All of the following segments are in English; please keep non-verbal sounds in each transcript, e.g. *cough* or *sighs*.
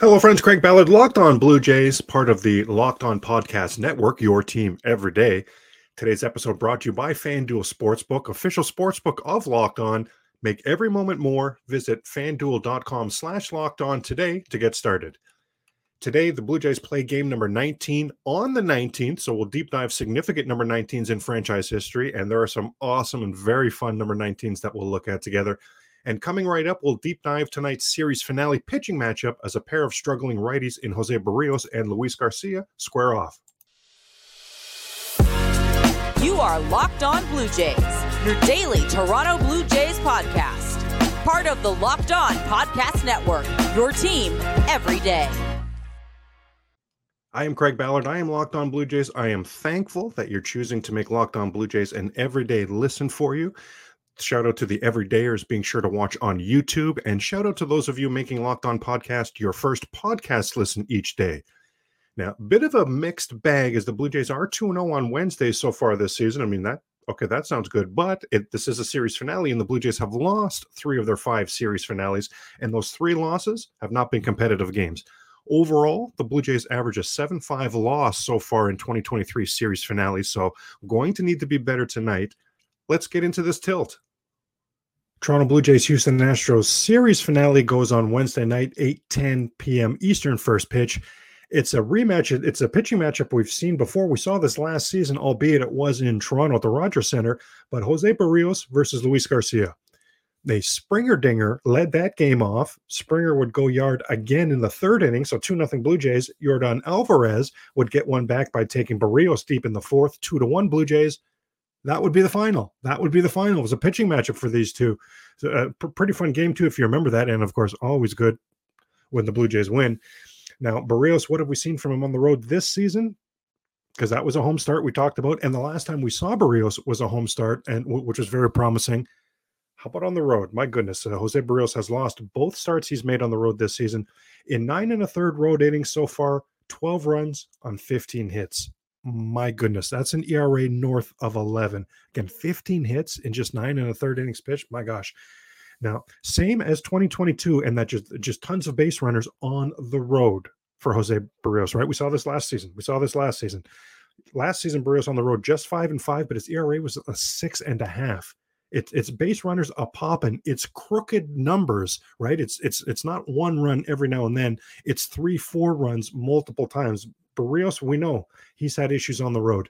Hello, friends. Craig Ballard, Locked On Blue Jays, part of the Locked On Podcast Network, your team every day. Today's episode brought to you by FanDuel Sportsbook, official sportsbook of Locked On. Make every moment more. Visit fanduel.com slash locked on today to get started. Today, the Blue Jays play game number 19 on the 19th. So we'll deep dive significant number 19s in franchise history. And there are some awesome and very fun number 19s that we'll look at together. And coming right up, we'll deep dive tonight's series finale pitching matchup as a pair of struggling righties in Jose Berrios and Luis Garcia square off. You are Locked On Blue Jays, your daily Toronto Blue Jays podcast. Part of the Locked On Podcast Network, your team every day. I am Craig Ballard. I am Locked On Blue Jays. I am thankful that you're choosing to make Locked On Blue Jays an everyday listen for you. Shout out to the everydayers being sure to watch on YouTube. And shout out to those of you making Locked On Podcast your first podcast listen each day. Now, bit of a mixed bag as the Blue Jays are 2 0 on Wednesdays so far this season. I mean, that okay, that sounds good. But it, this is a series finale, and the Blue Jays have lost three of their five series finales, and those three losses have not been competitive games. Overall, the Blue Jays average a 7 5 loss so far in 2023 series finales. So, going to need to be better tonight. Let's get into this tilt. Toronto Blue Jays Houston Astros series finale goes on Wednesday night, 8 10 p.m. Eastern first pitch. It's a rematch. It's a pitching matchup we've seen before. We saw this last season, albeit it was in Toronto at the Rogers Center, but Jose Berrios versus Luis Garcia. They Springer Dinger led that game off. Springer would go yard again in the third inning, so 2 0 Blue Jays. Yordan Alvarez would get one back by taking Berrios deep in the fourth, 2 to 1 Blue Jays that would be the final. That would be the final. It was a pitching matchup for these two. So uh, pr- pretty fun game too, if you remember that. And of course, always good when the Blue Jays win. Now, Berrios, what have we seen from him on the road this season? Because that was a home start we talked about, and the last time we saw Berrios was a home start, and w- which was very promising. How about on the road? My goodness, uh, Jose Berrios has lost both starts he's made on the road this season. In nine and a third road innings so far, 12 runs on 15 hits my goodness, that's an ERA north of 11. Again, 15 hits in just nine and a third innings pitch. My gosh. Now, same as 2022, and that just just tons of base runners on the road for Jose Berrios, right? We saw this last season. We saw this last season. Last season, Berrios on the road just five and five, but his ERA was a six and a half. It's it's base runners a popping. It's crooked numbers, right? It's it's it's not one run every now and then. It's three, four runs multiple times. Berrios, we know he's had issues on the road.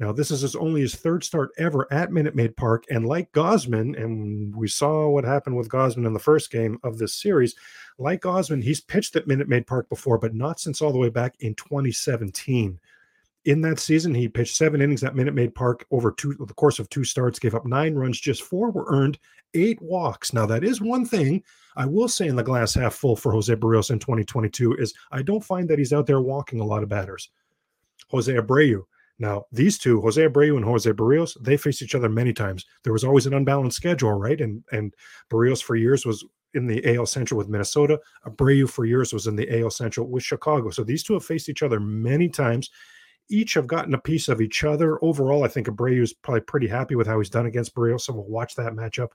Now, this is his only his third start ever at Minute Maid Park. And like Gausman, and we saw what happened with Gausman in the first game of this series, like Gausman, he's pitched at Minute Maid Park before, but not since all the way back in 2017. In that season, he pitched seven innings at Minute Maid Park over two, the course of two starts, gave up nine runs, just four were earned, eight walks. Now, that is one thing I will say in the glass half full for Jose Berrios in 2022 is I don't find that he's out there walking a lot of batters. Jose Abreu. Now, these two, Jose Abreu and Jose Berrios, they faced each other many times. There was always an unbalanced schedule, right? And and Berrios for years was in the AL Central with Minnesota. Abreu for years was in the AL Central with Chicago. So these two have faced each other many times. Each have gotten a piece of each other. Overall, I think Abreu is probably pretty happy with how he's done against Berrios, So we'll watch that matchup.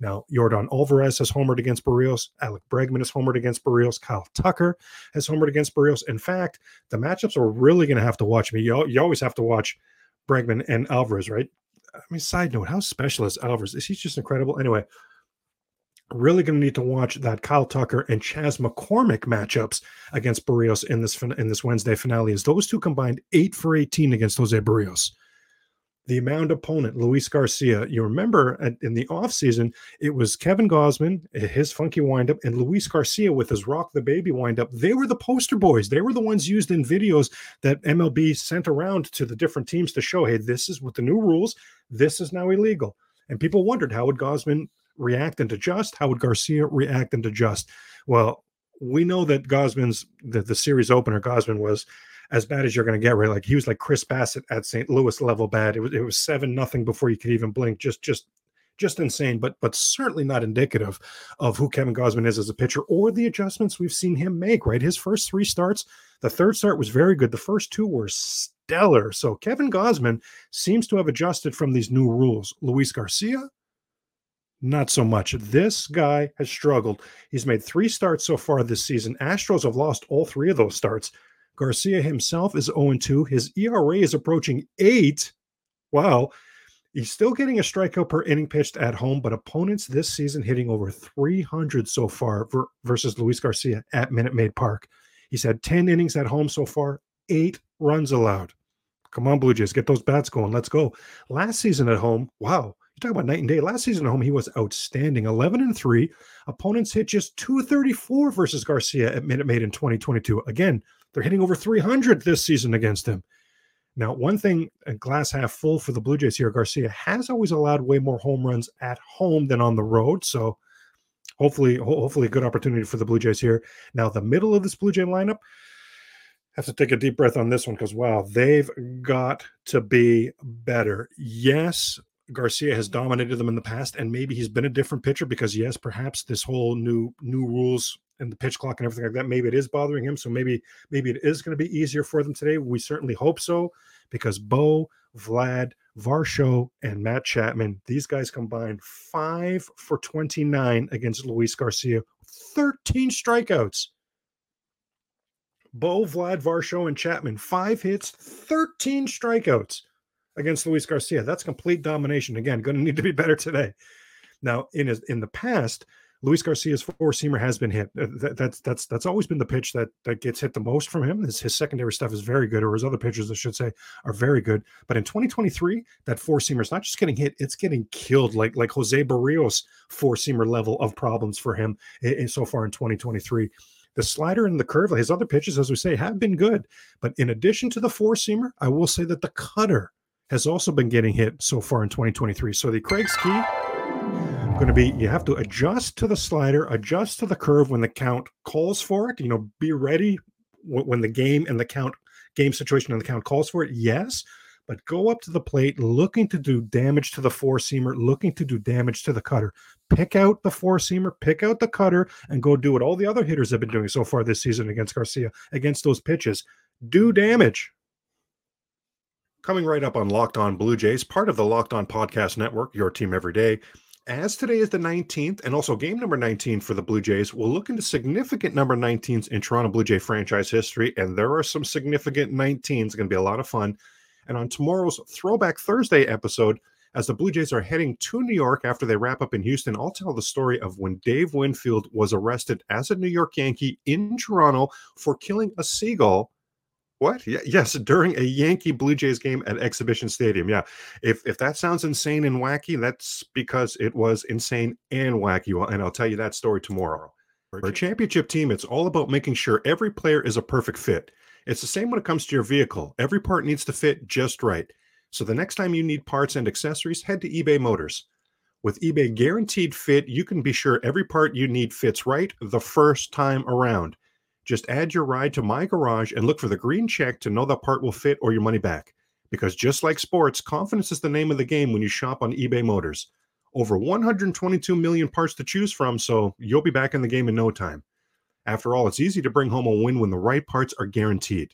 Now, Yordan Alvarez has homered against Berrios. Alex Bregman has homered against Berrios. Kyle Tucker has homered against Berrios. In fact, the matchups are really going to have to watch me. You, you always have to watch Bregman and Alvarez, right? I mean, side note, how special is Alvarez? Is he just incredible? Anyway, really going to need to watch that Kyle Tucker and Chas McCormick matchups against Berrios in this in this Wednesday finale. As those two combined eight for 18 against Jose Berrios the mound opponent, Luis Garcia. You remember at, in the offseason, it was Kevin Gausman, his funky windup, and Luis Garcia with his Rock the Baby windup. They were the poster boys. They were the ones used in videos that MLB sent around to the different teams to show, hey, this is with the new rules. This is now illegal. And people wondered how would Gausman react and adjust? How would Garcia react and adjust? Well, we know that Gausman's the, series opener, Gausman was as bad as you're going to get. Right, like he was like Chris Bassitt at St. Louis level bad. It was it was seven nothing before you could even blink. Just just just insane, but but certainly not indicative of who Kevin Gausman is as a pitcher or the adjustments we've seen him make. Right, his first three starts, the third start was very good. The first two were stellar. So Kevin Gausman seems to have adjusted from these new rules. Luis Garcia, Not so much. This guy has struggled. He's made three starts so far this season. Astros have lost all three of those starts. Garcia himself is 0 2. His ERA is approaching eight. Wow. He's still getting a strikeout per inning pitched at home, but opponents this season hitting over 300 so far versus Luis Garcia at Minute Maid Park. He's had 10 innings at home so far, eight runs allowed. Come on, Blue Jays, get those bats going. Let's go. Last season at home, wow, talk about night and day. Last season at home, he was outstanding 11 and 3. Opponents hit just 234 versus Garcia at Minute Maid in 2022. Again, they're hitting over 300 this season against him. Now, one thing, a glass half full for the Blue Jays here, Garcia has always allowed way more home runs at home than on the road. So hopefully, hopefully a good opportunity for the Blue Jays here. Now, the middle of this Blue Jay lineup, have to take a deep breath on this one because wow, they've got to be better. Yes, Garcia has dominated them in the past, and maybe he's been a different pitcher because yes, perhaps this whole new new rules and the pitch clock and everything like that, maybe it is bothering him. So maybe maybe it is going to be easier for them today. We certainly hope so because Bo, Vlad, Varsho, and Matt Chapman, these guys combined five for 29 against Luis Garcia, 13 strikeouts. Bo, Vlad, Varsho, and Chapman, five hits, 13 strikeouts against Luis Garcia. That's complete domination. Again, going to need to be better today. Now, in his, in the past, Luis Garcia's four seamer has been hit. That, that's that's that's always been the pitch that that gets hit the most from him. His, his secondary stuff is very good, or his other pitches, I should say, are very good. But in 2023, that four seamer is not just getting hit; it's getting killed, like like Jose Berrios' four seamer level of problems for him in, in so far in 2023. The slider and the curve, his other pitches, as we say, have been good. But in addition to the four seamer, I will say that the cutter has also been getting hit so far in 2023. So the Craig's key going to be you have to adjust to the slider, adjust to the curve when the count calls for it. You know, be ready when the game and the count game situation and the count calls for it. Yes, but go up to the plate looking to do damage to the four seamer, looking to do damage to the cutter. Pick out the four seamer, pick out the cutter, and go do what all the other hitters have been doing so far this season against Garcia, against those pitches. Do damage. Coming right up on Locked On Blue Jays, part of the Locked On Podcast Network, your team every day as today is the 19th and also game number 19 for the Blue Jays, we'll look into significant number 19s in Toronto Blue Jay franchise history. And there are some significant 19s. It's going to be a lot of fun. And on tomorrow's Throwback Thursday episode, as the Blue Jays are heading to New York after they wrap up in Houston, I'll tell the story of when Dave Winfield was arrested as a New York Yankee in Toronto for killing a seagull what? Yeah, yes, during a Yankee Blue Jays game at Exhibition Stadium. Yeah. If if that sounds insane and wacky, that's because it was insane and wacky. And I'll tell you that story tomorrow. For a championship team, it's all about making sure every player is a perfect fit. It's the same when it comes to your vehicle. Every part needs to fit just right. So the next time you need parts and accessories, head to eBay Motors. With eBay Guaranteed Fit, you can be sure every part you need fits right the first time around. Just add your ride to My Garage and look for the green check to know that part will fit or your money back. Because just like sports, confidence is the name of the game when you shop on eBay Motors. Over 122 million parts to choose from, so you'll be back in the game in no time. After all, it's easy to bring home a win when the right parts are guaranteed.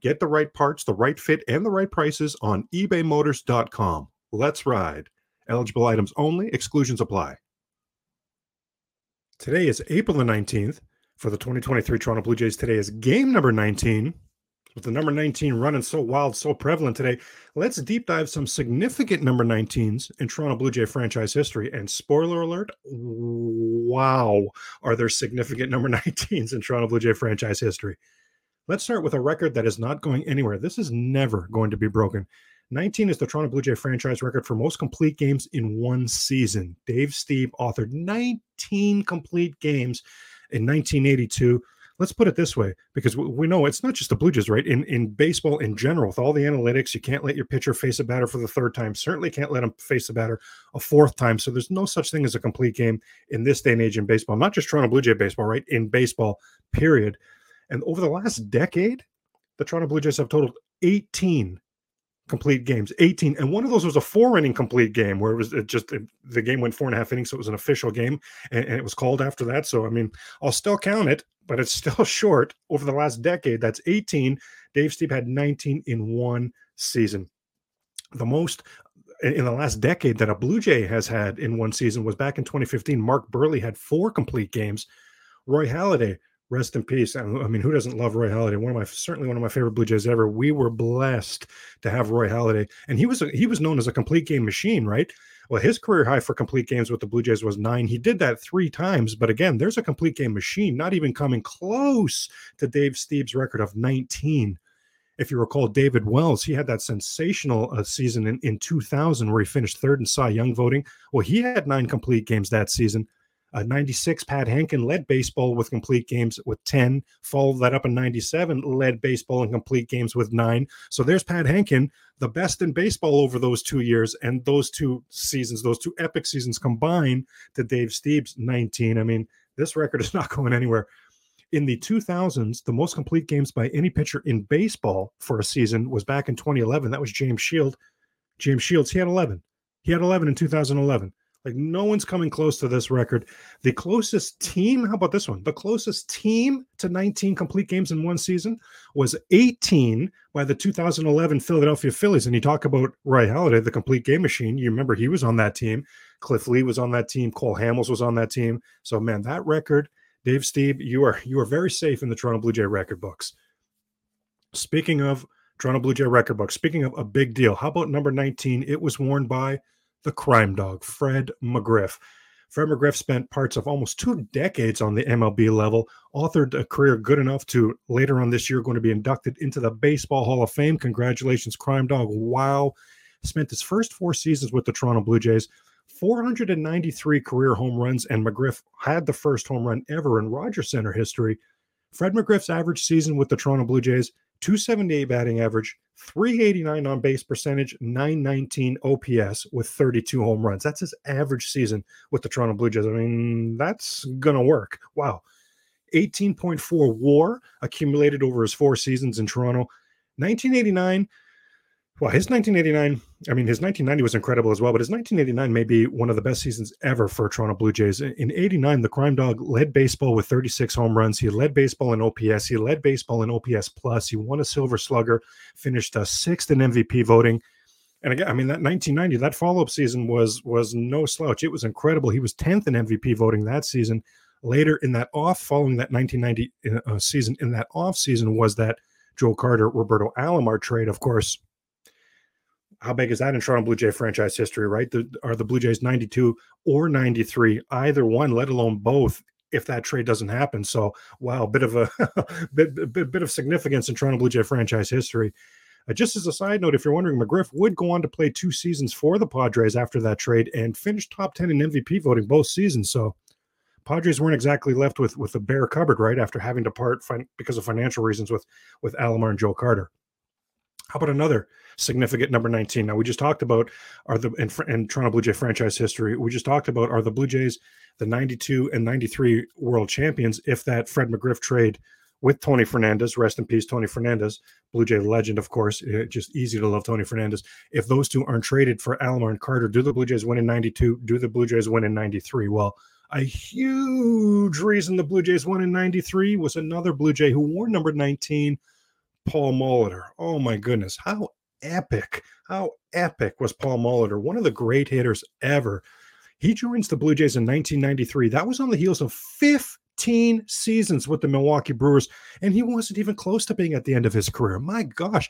Get the right parts, the right fit, and the right prices on ebaymotors.com. Let's ride. Eligible items only, exclusions apply. Today is April the 19th for the 2023 Toronto Blue Jays today is game number 19. With the number 19 running so wild, so prevalent today, let's deep dive some significant number 19s in Toronto Blue Jay franchise history. And spoiler alert, wow, are there significant number *laughs* 19s in Toronto Blue Jay franchise history? Let's start with a record that is not going anywhere. This is never going to be broken. 19 is the Toronto Blue Jay franchise record for most complete games in one season. Dave Stieb authored 19 complete games in 1982 let's put it this way because we know it's not just the blue jays right? In in baseball in general with all the analytics you can't let your pitcher face a batter for the third time certainly can't let him face a batter a fourth time so there's no such thing as a complete game in this day and age in baseball not just toronto blue jay baseball right? In baseball period. And over the last decade the toronto blue jays have totaled 18 complete games 18 and one of those was a four inning complete game where it was it just it, the game went four and a half innings so it was an official game and, and, it was called after that so i mean i'll still count it but it's still *laughs* short over the last decade that's 18 dave stieb had 19 in one season the most in the last decade that a Blue Jay has had in one season was back in 2015. Mark Buehrle had four complete games. Roy Halladay, rest in peace. I mean, who doesn't love Roy Halladay? One of my certainly one of my favorite Blue Jays ever. We were blessed to have Roy Halladay, and he was a, he was known as a complete game machine, right? Well, his career high for complete games with the Blue Jays was nine. He did that three times, but again, there's a complete game machine, not even coming close to Dave Stieb's record of 19 if you recall, David Wells, he had that sensational uh, season in, in 2000 where he finished third in Cy Young voting. Well, he had nine complete games that season. Uh, 96, Pat Hentgen led baseball with complete games with 10. Followed that up in 97, led baseball in complete games with nine. So there's Pat Hentgen, the best in baseball over those two years. And those two seasons, those two epic seasons combined to Dave Stieb's 19. I mean, this record *laughs* is not going anywhere in the 2000s, the most complete games by any pitcher in baseball for a season was back in 2011. That was James Shield. James Shields, he had 11. He had 11 in 2011. Like no one's coming close to this record. The closest team, how about this one? The closest team to 19 complete games in one season was 18 by the 2011 Philadelphia Phillies. And you talk about Roy Halladay, the complete game machine. You remember he was on that team. Cliff Lee was on that team. Cole Hamels was on that team. So man, that record Dave Stieb, you are you are very safe in the Toronto Blue Jay record books. Speaking of Toronto Blue Jay record books, speaking of a big deal, how about number 19? It was worn by the crime dog, Fred McGriff. Fred McGriff spent parts of almost two decades on the MLB level, authored a career good enough to later on this year going to be inducted into the Baseball Hall of Fame. Congratulations, Crime Dog. Wow. Spent his first four seasons with the Toronto Blue Jays 493 career home runs, and McGriff had the first home run ever in Rogers Center history. Fred McGriff's average season with the Toronto Blue Jays 278 batting average, 389 on base percentage, 919 OPS with 32 home runs. That's his average season with the Toronto Blue Jays. I mean, that's going to work. Wow. 18.4 war accumulated over his four seasons in Toronto. 1989 well, his 1989, I mean, his 1990 was incredible as well, but his 1989 may be one of the best seasons ever for Toronto Blue Jays. In 89, the Crime Dog led baseball with 36 home runs. He led baseball in OPS. He led baseball in OPS plus. He won a Silver Slugger, finished uh, sixth in MVP voting. And again, I mean, that 1990, that follow up season was was no slouch. It was incredible. He was 10th in MVP voting that season. Later in that off, following that 1990 uh, season, in that off season was that Joe Carter, Roberto Alomar trade. Of course, how big is that in Toronto Blue Jay franchise history, right? The, are the Blue Jays 92 or 93, either one, let alone both, if that trade doesn't happen? So, wow, bit of a *laughs* bit, bit, bit of significance in Toronto Blue Jay franchise history. Uh, just as a side note, if you're wondering, McGriff would go on to play two seasons for the Padres after that trade and finish top 10 in MVP voting both seasons. So, Padres weren't exactly left with with a bare cupboard, right? After having to part fin- because of financial reasons with with Alomar and Joe Carter. How about another significant number 19? Now, we just talked about are the in, in Toronto Blue Jay franchise history, we just talked about are the Blue Jays the 92 and 93 world champions if that Fred McGriff trade with Tony Fernandez, rest in peace, Tony Fernandez, Blue Jay legend, of course. Eh, just easy to love Tony Fernandez. If those two aren't traded for Alomar and Carter, do the Blue Jays win in 92? Do the Blue Jays win in 93? Well, a huge reason the Blue Jays won in 93 was another Blue Jay who wore number 19 Paul Molitor. Oh my goodness, how epic, how epic was Paul Molitor, one of the great hitters ever. He joins the Blue Jays in 1993. That was on the heels of 15 seasons with the Milwaukee Brewers, and he wasn't even close to being at the end of his career. My gosh,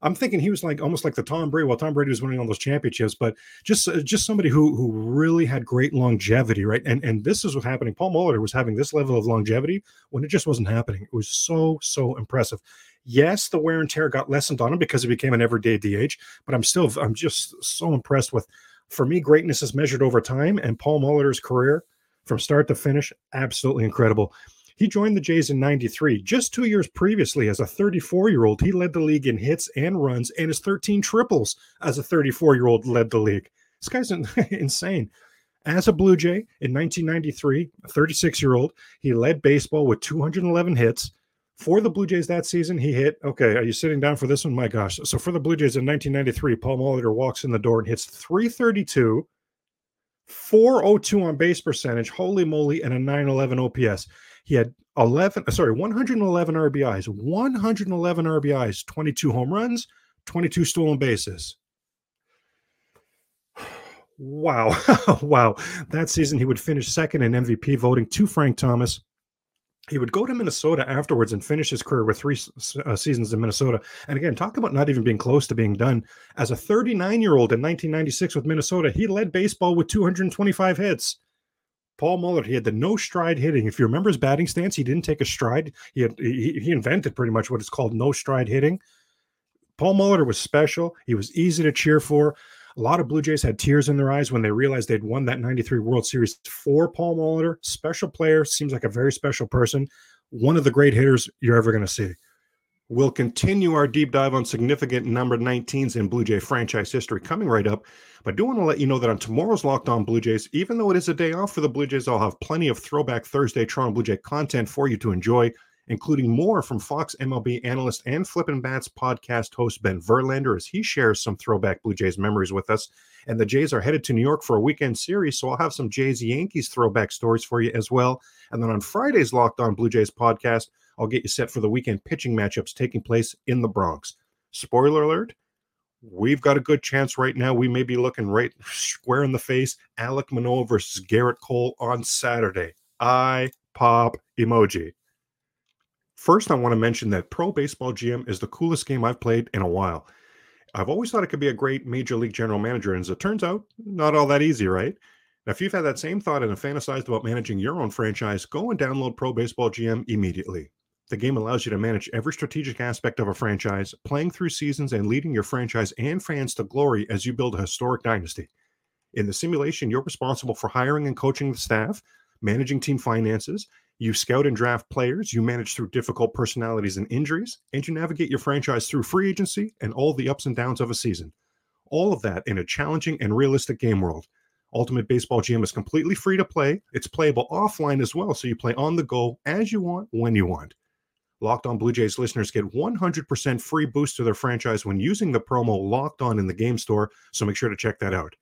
I'm thinking he was like almost like the Tom Brady. Well, Tom Brady was winning all those championships, but just uh, just somebody who who really had great longevity, right? And and this is what's happening. Paul Molitor was having this level of longevity when it just wasn't happening. It was so so impressive. Yes, the wear and tear got lessened on him because he became an everyday DH, but I'm still I'm just so impressed with. For me, greatness is measured over time, and Paul Molitor's career from start to finish, absolutely incredible. He joined the Jays in 93. Just two years previously, as a 34 year old, he led the league in hits and runs, and his 13 triples as a 34 year old led the league. This guy's *laughs* insane. As a Blue Jay in 1993, a 36 year old, he led baseball with 211 hits, for the Blue Jays that season, he hit. Okay, are you sitting down for this one? My gosh. So for the Blue Jays in 1993, Paul Molitor walks in the door and hits 332, 402 on base percentage, holy moly, and a 911 OPS. He had 11, uh, sorry, 111 RBIs, 111 RBIs, 22 home runs, 22 stolen bases. *sighs* Wow. *laughs* wow. That season, he would finish second in MVP voting to Frank Thomas. He would go to Minnesota afterwards and finish his career with three uh, seasons in Minnesota. And again, talk about not even being close to being done. As a 39 year old in 1996 with Minnesota, he led baseball with 225 hits. Paul Molitor, he had the no stride hitting. If you remember his batting stance, he didn't take a stride. He had he, he invented pretty much what is called no stride hitting. Paul Molitor was special. He was easy to cheer for. A lot of Blue Jays had tears in their eyes when they realized they'd won that 93 World Series for Paul Molitor. Special player, seems like a very special person. One of the great hitters you're ever going to see. We'll continue our deep dive on significant number 19s in Blue Jay franchise history coming right up. But I do want to let you know that on tomorrow's Locked On Blue Jays, even though it is a day off for the Blue Jays, I'll have plenty of Throwback Thursday Toronto Blue Jay content for you to enjoy including more from Fox MLB analyst and Flippin' Bats podcast host Ben Verlander as he shares some throwback Blue Jays memories with us. And the Jays are headed to New York for a weekend series, so I'll have some Jays Yankees throwback stories for you as well. And then on Friday's Locked On Blue Jays podcast, I'll get you set for the weekend pitching matchups taking place in the Bronx. Spoiler alert, we've got a good chance right now. We may be looking right square in the face. Alek Manoah versus Gerrit Cole on Saturday. I pop emoji. First, I want to mention that Pro Baseball GM is the coolest game I've played in a while. I've always thought it could be a great major league general manager, and as it turns out, not all that easy, right? Now, if you've had that same thought and have fantasized about managing your own franchise, go and download Pro Baseball GM immediately. The game allows you to manage every strategic aspect of a franchise, playing through seasons and leading your franchise and fans to glory as you build a historic dynasty. In the simulation, you're responsible for hiring and coaching the staff, managing team finances, you scout and draft players, you manage through difficult personalities and injuries, and you navigate your franchise through free agency and all the ups and downs of a season. All of that in a challenging and realistic game world. Ultimate Baseball GM is completely free to play. It's playable offline as well, so you play on the go as you want, when you want. Locked On Blue Jays listeners get 100% free boost to their franchise when using the promo Locked On in the game store, so make sure to check that out.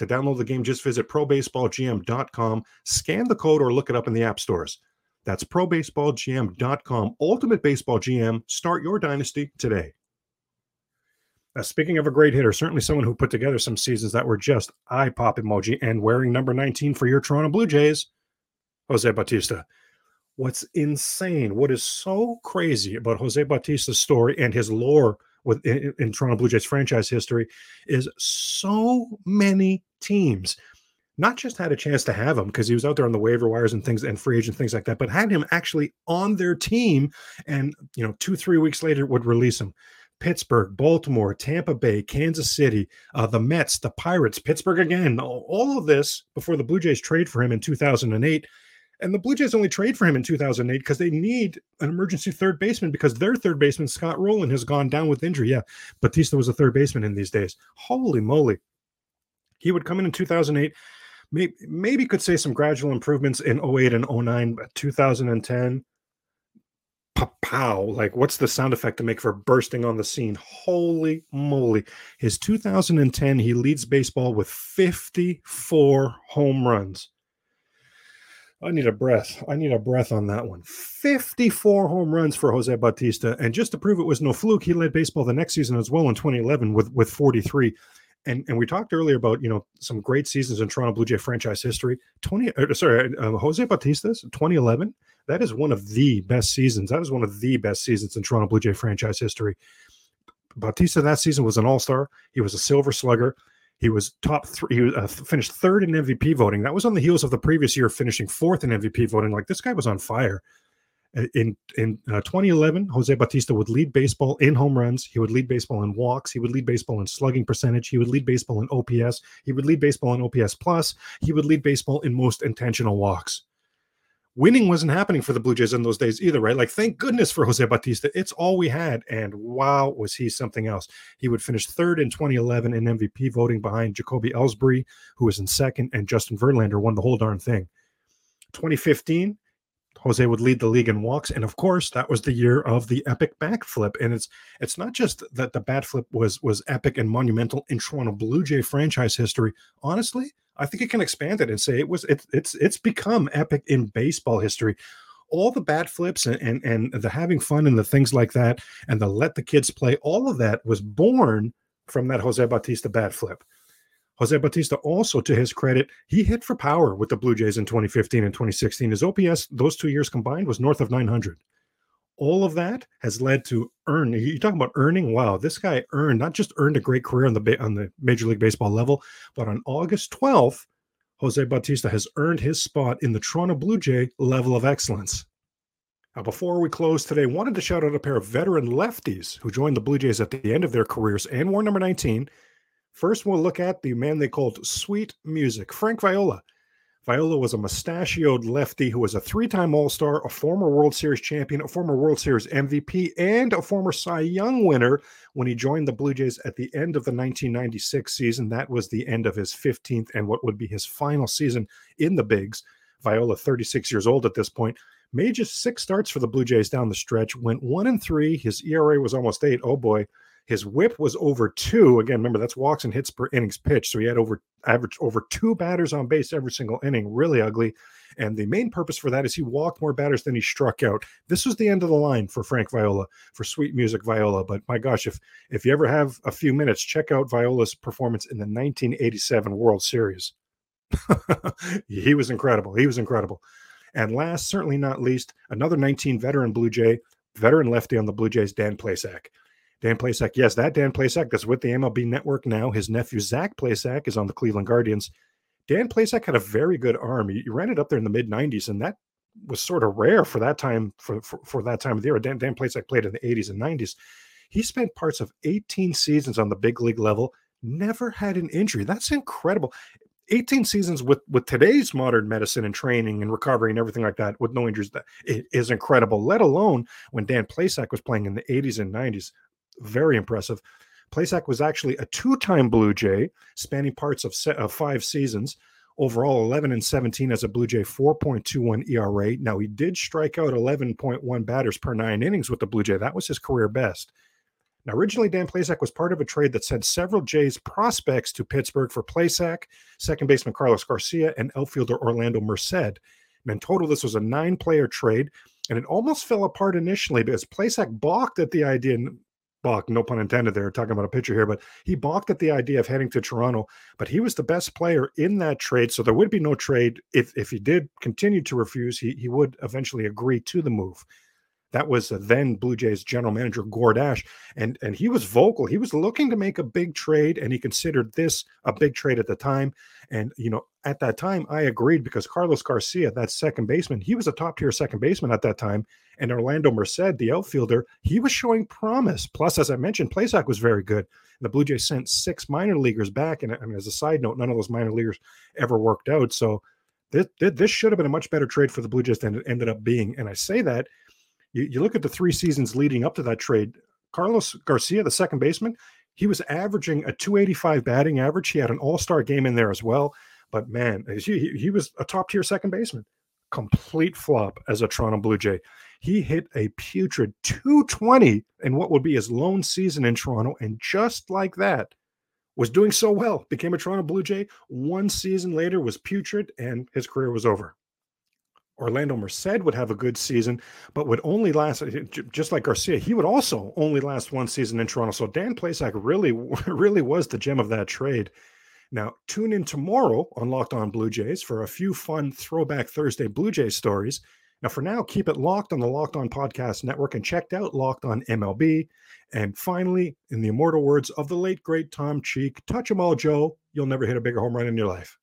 To download the game, just visit probaseballgm.com, scan the code, or look it up in the app stores. That's probaseballgm.com. Ultimate Baseball GM. Start your dynasty today. Now, speaking of a great hitter, certainly someone who put together some seasons that were just eye pop emoji and wearing number 19 for your Toronto Blue Jays, Jose Bautista. What's insane, what is so crazy about Jose Bautista's story and his lore with in, in Toronto Blue Jays franchise history is so many teams not just had a chance to have him because he was out there on the waiver wires and things and free agent things like that, but had him actually on their team and you know two three weeks later would release him. Pittsburgh, Baltimore, Tampa Bay, Kansas City, uh, the Mets, the Pirates, Pittsburgh again. All, all of this before the Blue Jays trade for him in 2008. And the Blue Jays only trade for him in 2008 because they need an emergency third baseman because their third baseman, Scott Rolen, has gone down with injury. Yeah, Bautista was a third baseman in these days. Holy moly. He would come in in 2008 maybe, maybe could say some gradual improvements in 08 and 09, but 2010, pow, like what's the sound effect to make for bursting on the scene? Holy moly. His 2010, he leads baseball with 54 home runs. I need a breath. I need a breath on that one. 54 home runs for Jose Bautista. And just to prove it was no fluke, he led baseball the next season as well in 2011 with, with 43 and and we talked earlier about you know some great seasons in Toronto Blue Jay franchise history. Twenty, uh, sorry, uh, Jose Bautista's 2011. That is one of the best seasons. That is one of the best seasons in Toronto Blue Jay franchise history. Bautista that season was an All Star. He was a Silver Slugger. He was top three. He was, uh, finished third in MVP voting. That was on the heels of the previous year finishing fourth in MVP voting. Like this guy was on fire in in uh, 2011, Jose Bautista would lead baseball in home runs. He would lead baseball in walks. He would lead baseball in slugging percentage. He would lead baseball in OPS. He would lead baseball in OPS plus. He would lead baseball in most intentional walks. Winning wasn't happening for the Blue Jays in those days either, right? Like, thank goodness for Jose Bautista. It's all we had. And wow, was he something else. He would finish third in 2011 in MVP voting behind Jacoby Ellsbury, who was in second, and Justin Verlander won the whole darn thing. 2015, Jose would lead the league in walks, and of course, that was the year of the epic bat flip. And it's it's not just that the bat flip was was epic and monumental in Toronto Blue Jay franchise history. Honestly, I think it can expand it and say it was it's it's it's become epic in baseball history. All the bat flips and, and and the having fun and the things like that, and the let the kids play, all of that was born from that Jose Bautista bat flip. Jose Bautista also, to his credit, he hit for power with the Blue Jays in 2015 and 2016. His OPS those two years combined was north of 900. All of that has led to earn. You talk about earning. Wow, this guy earned not just earned a great career on the on the Major League Baseball level, but on August 12th, Jose Bautista has earned his spot in the Toronto Blue Jay level of excellence. Now, before we close today, wanted to shout out a pair of veteran lefties who joined the Blue Jays at the end of their careers and wore number 19 First, we'll look at the man they called Sweet Music, Frank Viola. Viola was a mustachioed lefty who was a three time All Star, a former World Series champion, a former World Series MVP, and a former Cy Young winner when he joined the Blue Jays at the end of the 1996 season. That was the end of his 15th and what would be his final season in the Bigs. Viola, 36 years old at this point, made just six starts for the Blue Jays down the stretch, went one and three. His ERA was almost eight. Oh boy. His whip was over two. Again, remember that's walks and hits per innings pitched. So he had over average over two batters on base every single inning. Really ugly. And the main purpose for that is he walked more batters than he struck out. This was the end of the line for Frank Viola, for sweet music Viola. But my gosh, if if you ever have a few minutes, check out Viola's performance in the 1987 World Series. *laughs* he was incredible. He was incredible. And last, certainly not least, another 19 veteran Blue Jay, veteran lefty on the Blue Jays, Dan Plesac. Dan Plesac, yes, that Dan Plesac that's with the MLB Network now. His nephew Zach Plesac is on the Cleveland Guardians. Dan Plesac had a very good arm. He, he ran it up there in the mid 90s, and that was sort of rare for that time for, for, for that time of the year. Dan, Dan Plesac played in the 80s and 90s. He spent parts of 18 seasons on the big league level, never had an injury. That's incredible. 18 seasons with with today's modern medicine and training and recovery and everything like that with no injuries that is incredible let alone when dan plesac was playing in the 80s and 90s very impressive. Plesac was actually a two-time Blue Jay, spanning parts of, se- of five seasons. Overall, 11 and 17 as a Blue Jay, 4.21 ERA. Now he did strike out 11.1 batters per nine innings with the Blue Jay. That was his career best. Now, originally, Dan Plesac was part of a trade that sent several Jays prospects to Pittsburgh for Plesac, second baseman Carlos Garcia, and outfielder Orlando Merced. And in total, this was a nine player trade, and it almost fell apart initially because Plesac balked at the idea balked, no pun intended there, talking about a pitcher here, but he balked at the idea of heading to Toronto. But he was the best player in that trade. So there would be no trade. If if he did continue to refuse, he, he would eventually agree to the move. That was then Blue Jays general manager Gord Ash, and and he was vocal. He was looking to make a big trade, and he considered this a big trade at the time. And you know, at that time, I agreed because Carlos Garcia, that second baseman, he was a top tier second baseman at that time, and Orlando Merced, the outfielder, he was showing promise. Plus, as I mentioned, Plesac was very good. The Blue Jays sent six minor leaguers back, and I mean, as a side note, none of those minor leaguers ever worked out. So this, this should have been a much better trade for the Blue Jays than it ended up being. And I say that you, you look at the three seasons leading up to that trade. Carlos Garcia, the second baseman, he was averaging a 285 batting average. He had an all star game in there as well. But man, he, he was a top tier second baseman. Complete flop as a Toronto Blue Jay. He hit a putrid 220 in what would be his lone season in Toronto. And just like that, was doing so well, became a Toronto Blue Jay. One season later was putrid, and his career was over. Orlando Merced would have a good season, but would only last just like Garcia. He would also only last one season in Toronto. So Dan Plesac really, *laughs* really was the gem of that trade. Now tune in tomorrow on Locked On Blue Jays for a few fun Throwback Thursday Blue Jays stories. Now, for now, keep it locked on the Locked On Podcast Network and checked out Locked On MLB. And finally, in the immortal words of the late great Tom Cheek, touch 'em all, Joe. You'll never hit a bigger home run in your life.